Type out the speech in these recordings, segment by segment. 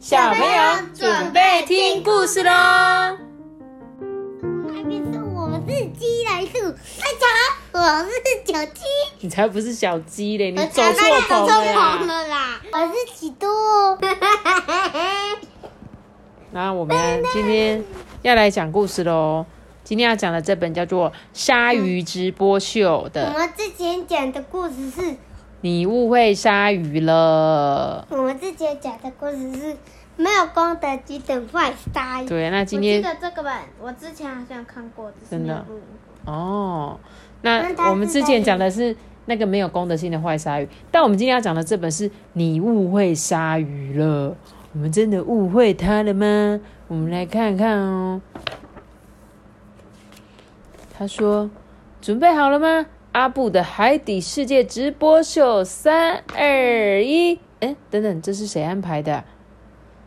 小朋友准备听故事喽！那边是我们是鸡来树，大家好，我是小鸡，你才不是小鸡嘞，你我走错棚走错棚了啦，我是喜多。那我们今天要来讲故事喽。今天要讲的这本叫做《鲨鱼直播秀》的我的，们之前讲的故事是，你误会鲨鱼了。我们之前讲的故事是没有功德鸡等坏鲨鱼。对，那今我记天得这个本，我之前好像看过，真的。哦，那我们之前讲的是那个没有公德心的坏鲨鱼，但我们今天要讲的这本是你误会鲨鱼了。我们真的误会它了吗？我们来看看哦。他说：“准备好了吗？阿布的海底世界直播秀，三二一！哎，等等，这是谁安排的、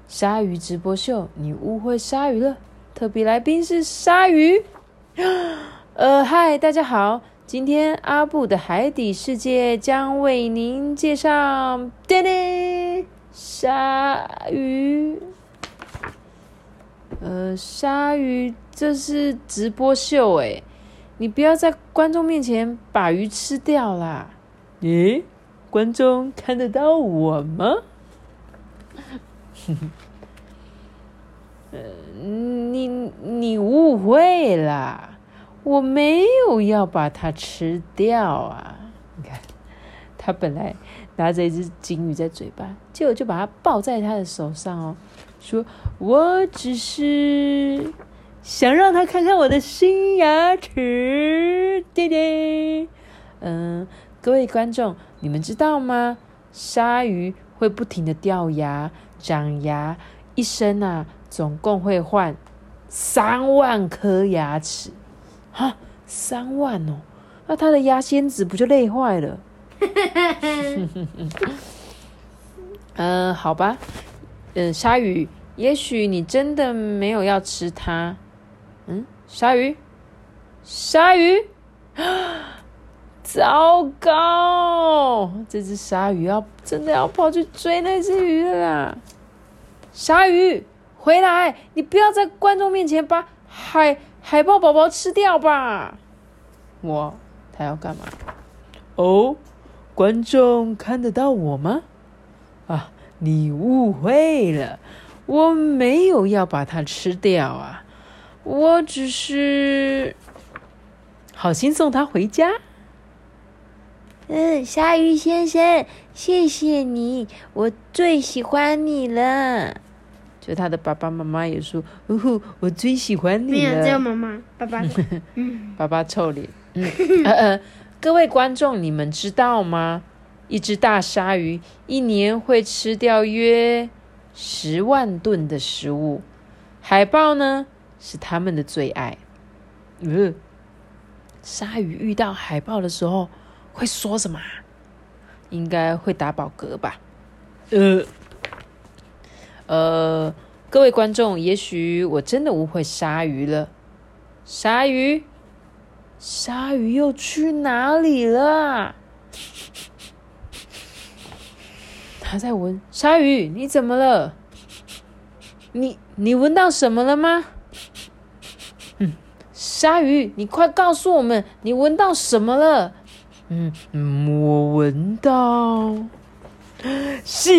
鲨鱼直播秀，你误会鲨鱼了。特别来宾是鲨鱼。呃，嗨，大家好，今天阿布的海底世界将为您介绍，叮叮，鲨鱼。呃，鲨鱼，这是直播秀哎，你不要在观众面前把鱼吃掉啦。咦，观众看得到我吗？呃，你你误会啦，我没有要把它吃掉啊！你看，他本来拿着一只金鱼在嘴巴，结果就把它抱在他的手上哦，说：“我只是想让他看看我的新牙齿，爹爹。”嗯，各位观众，你们知道吗？鲨鱼会不停的掉牙、长牙，一生啊，总共会换三万颗牙齿，哈，三万哦，那它的牙仙子不就累坏了？嗯、好吧，嗯、鲨鱼，也许你真的没有要吃它。嗯，鲨鱼，鲨鱼，糟糕！这只鲨鱼要真的要跑去追那只鱼了啦！鲨鱼，回来！你不要在观众面前把海海豹宝宝吃掉吧！我，他要干嘛？哦，观众看得到我吗？啊，你误会了，我没有要把它吃掉啊，我只是好心送他回家。嗯，鲨鱼先生，谢谢你，我最喜欢你了。就他的爸爸妈妈也说：“呜呼，我最喜欢没有，你了。”只有妈妈、爸爸。嗯，爸爸臭脸。嗯，呃呃，各位观众，你们知道吗？一只大鲨鱼一年会吃掉约十万吨的食物，海豹呢是他们的最爱。嗯，鲨鱼遇到海豹的时候会说什么啊？应该会打饱嗝吧？呃。呃，各位观众，也许我真的误会鲨鱼了。鲨鱼，鲨鱼又去哪里了？他在闻。鲨鱼，你怎么了？你你闻到什么了吗？鲨鱼，你快告诉我们，你闻到什么了？嗯嗯，我闻到血，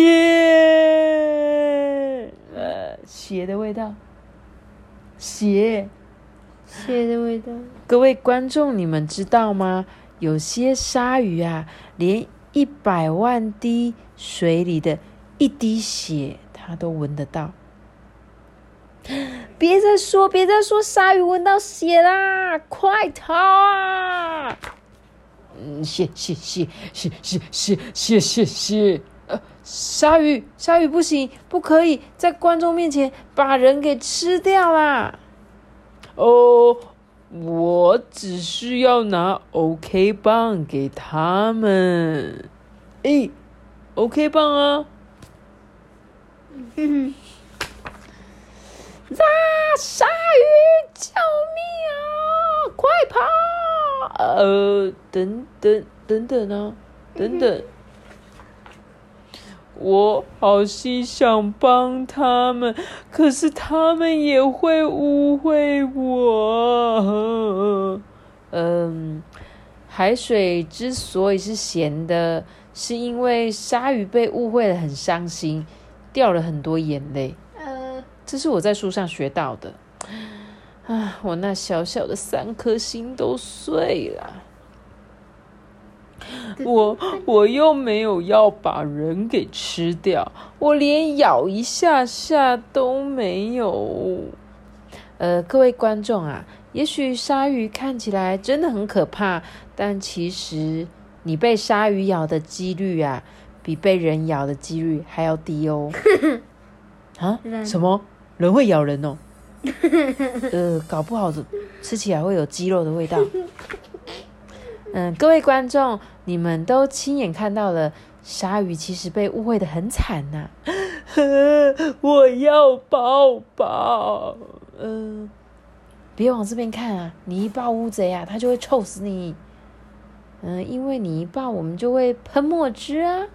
呃，血的味道，血。血的味道。各位观众，你们知道吗？有些鲨鱼啊，连一百万滴水里的一滴血，它都闻得到。别再说，别再说，鲨鱼闻到血啦！快逃啊！嗯，血血血血血血血血血！呃，鲨鱼，鲨鱼不行，不可以在观众面前把人给吃掉啦！哦，我只需要拿 OK 棒给他们。诶 o k 棒啊！哼啊！鲨鱼，救命啊！快跑！呃，等等等等啊，等等。我好心想帮他们，可是他们也会误会我。嗯，海水之所以是咸的，是因为鲨鱼被误会了，很伤心，掉了很多眼泪。呃，这是我在书上学到的。啊，我那小小的三颗心都碎了。我我又没有要把人给吃掉，我连咬一下下都没有。呃，各位观众啊，也许鲨鱼看起来真的很可怕，但其实你被鲨鱼咬的几率啊，比被人咬的几率还要低哦。啊？什么？人会咬人哦？呃，搞不好吃起来会有鸡肉的味道。嗯，各位观众，你们都亲眼看到了，鲨鱼其实被误会的很惨呐、我要抱抱。嗯、别往这边看啊！你一抱乌贼啊，它就会臭死你。嗯、因为你一抱，我们就会喷墨汁啊。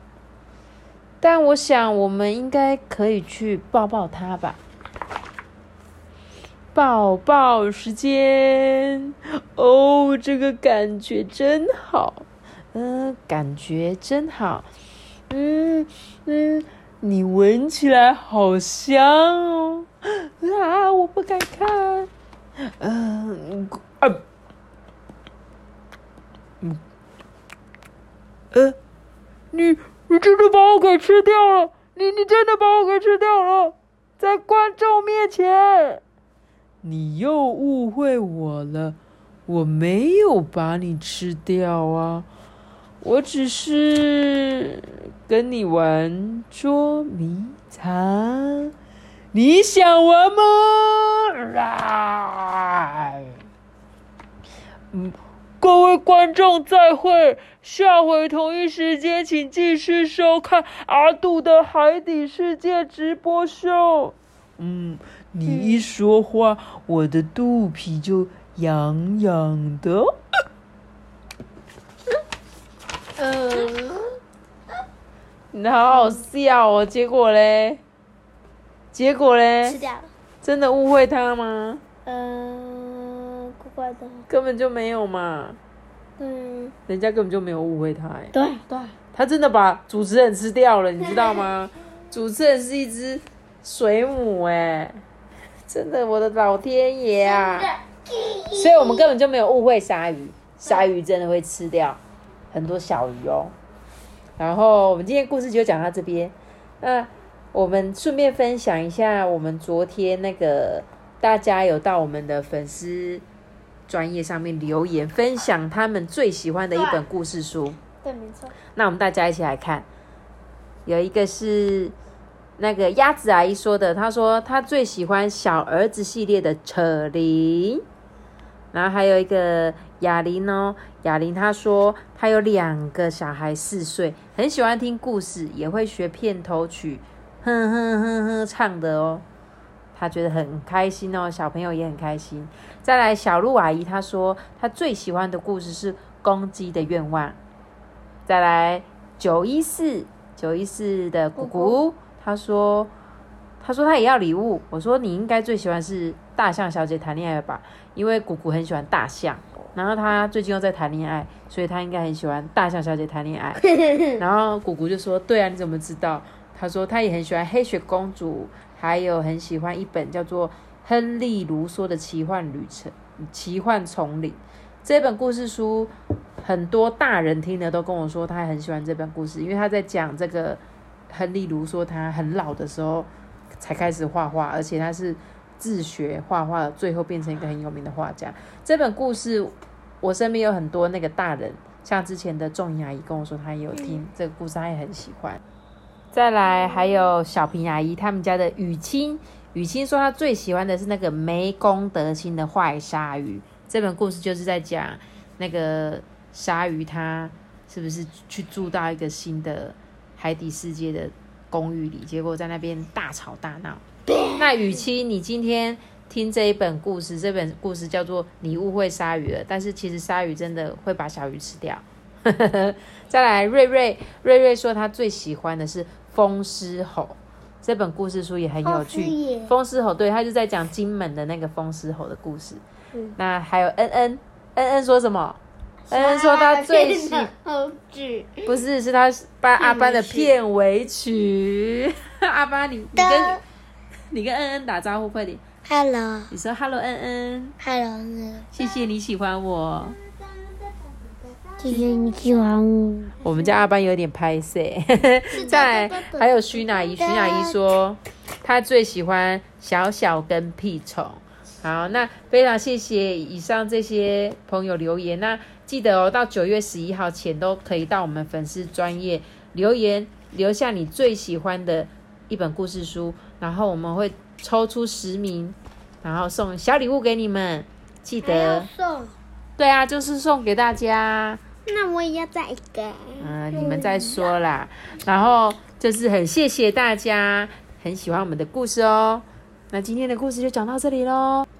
但我想，我们应该可以去抱抱它吧。抱抱时间。哦，这个感觉真好，嗯、感觉真好，嗯嗯，你闻起来好香哦，啊，我不敢看，嗯、啊，嗯，呃，你你真的把我给吃掉了，你你真的把我给吃掉了，在观众面前。你又误会我了，我没有把你吃掉啊，我只是跟你玩捉迷藏。你想玩吗？啊！嗯，各位观众再会，下回同一时间请继续收看阿杜的海底世界直播秀。嗯，你一说话，我的肚皮就痒痒的。嗯，你好好笑哦！结果嘞？结果吃嘞？掉了。真的误会他吗？呃，怪怪的。根本就没有嘛，嗯，人家根本就没有误会他哎，对对，他真的把主持人吃掉了，你知道吗？主持人是一只水母哎，真的，我的老天爷啊！所以我们根本就没有误会鲨鱼，鲨鱼真的会吃掉很多小鱼哦。然后我们今天故事就讲到这边，那我们顺便分享一下，我们昨天那个大家有到我们的粉丝专业上面留言，分享他们最喜欢的一本故事书。对，没错。那我们大家一起来看，有一个是那个鸭子阿姨说的，她说她最喜欢小儿子系列的扯铃，然后还有一个哑铃哦，哑铃她说她有两个小孩四岁，很喜欢听故事，也会学片头曲，哼哼哼哼唱的哦。她觉得很开心哦，小朋友也很开心。再来，小鹿阿姨她说她最喜欢的故事是公鸡的愿望。再来九一四九一四的姑姑，她说，他说他也要礼物。我说你应该最喜欢是大象小姐谈恋爱吧，因为姑姑很喜欢大象，然后他最近又在谈恋爱，所以他应该很喜欢大象小姐谈恋爱。然后姑姑就说：“对啊，你怎么知道？”他说他也很喜欢黑雪公主，还有很喜欢一本叫做《亨利·卢梭的奇幻旅程》《奇幻丛林》这本故事书。很多大人听了都跟我说，他很喜欢这本故事，因为他在讲这个亨利·卢梭他很老的时候才开始画画，而且他是自学画画，最后变成一个很有名的画家。这本故事，我身边有很多那个大人，像之前的仲颖阿姨跟我说，她也有听这个故事，她也很喜欢。再来还有小平阿姨他们家的雨清，雨清说她最喜欢的是那个没公德心的坏鲨鱼。这本故事就是在讲那个。鲨鱼它是不是去住到一个新的海底世界的公寓里？结果在那边大吵大闹。那与其你今天听这一本故事，这本故事叫做“你误会鲨鱼了”，但是其实鲨鱼真的会把小鱼吃掉。再来，瑞瑞瑞瑞说他最喜欢的是《风狮吼》这本故事书也很有趣。耶风狮吼，对，他就在讲金门的那个风狮吼的故事。嗯那还有恩恩，恩恩说什么？恩恩说他最喜猴子，不是，是他班阿班的片片尾曲。阿班，你你跟你跟恩恩打招呼，快点！Hello 你说 “hello，恩恩 Hello 呢？”，谢谢你喜欢我。谢谢你喜欢我。我们家阿班有点拍摄。再来，还有徐乃姨，徐乃姨说她最喜欢小小跟屁虫。好，那非常谢谢以上这些朋友留言。那记得哦，到九月十一号前都可以到我们粉丝专业留言，留下你最喜欢的一本故事书，然后我们会抽出十名，然后送小礼物给你们。记得，送，对啊，就是送给大家。那我也要再一个。嗯，你们再说啦。然后就是很谢谢大家很喜欢我们的故事哦。那今天的故事就讲到这里喽。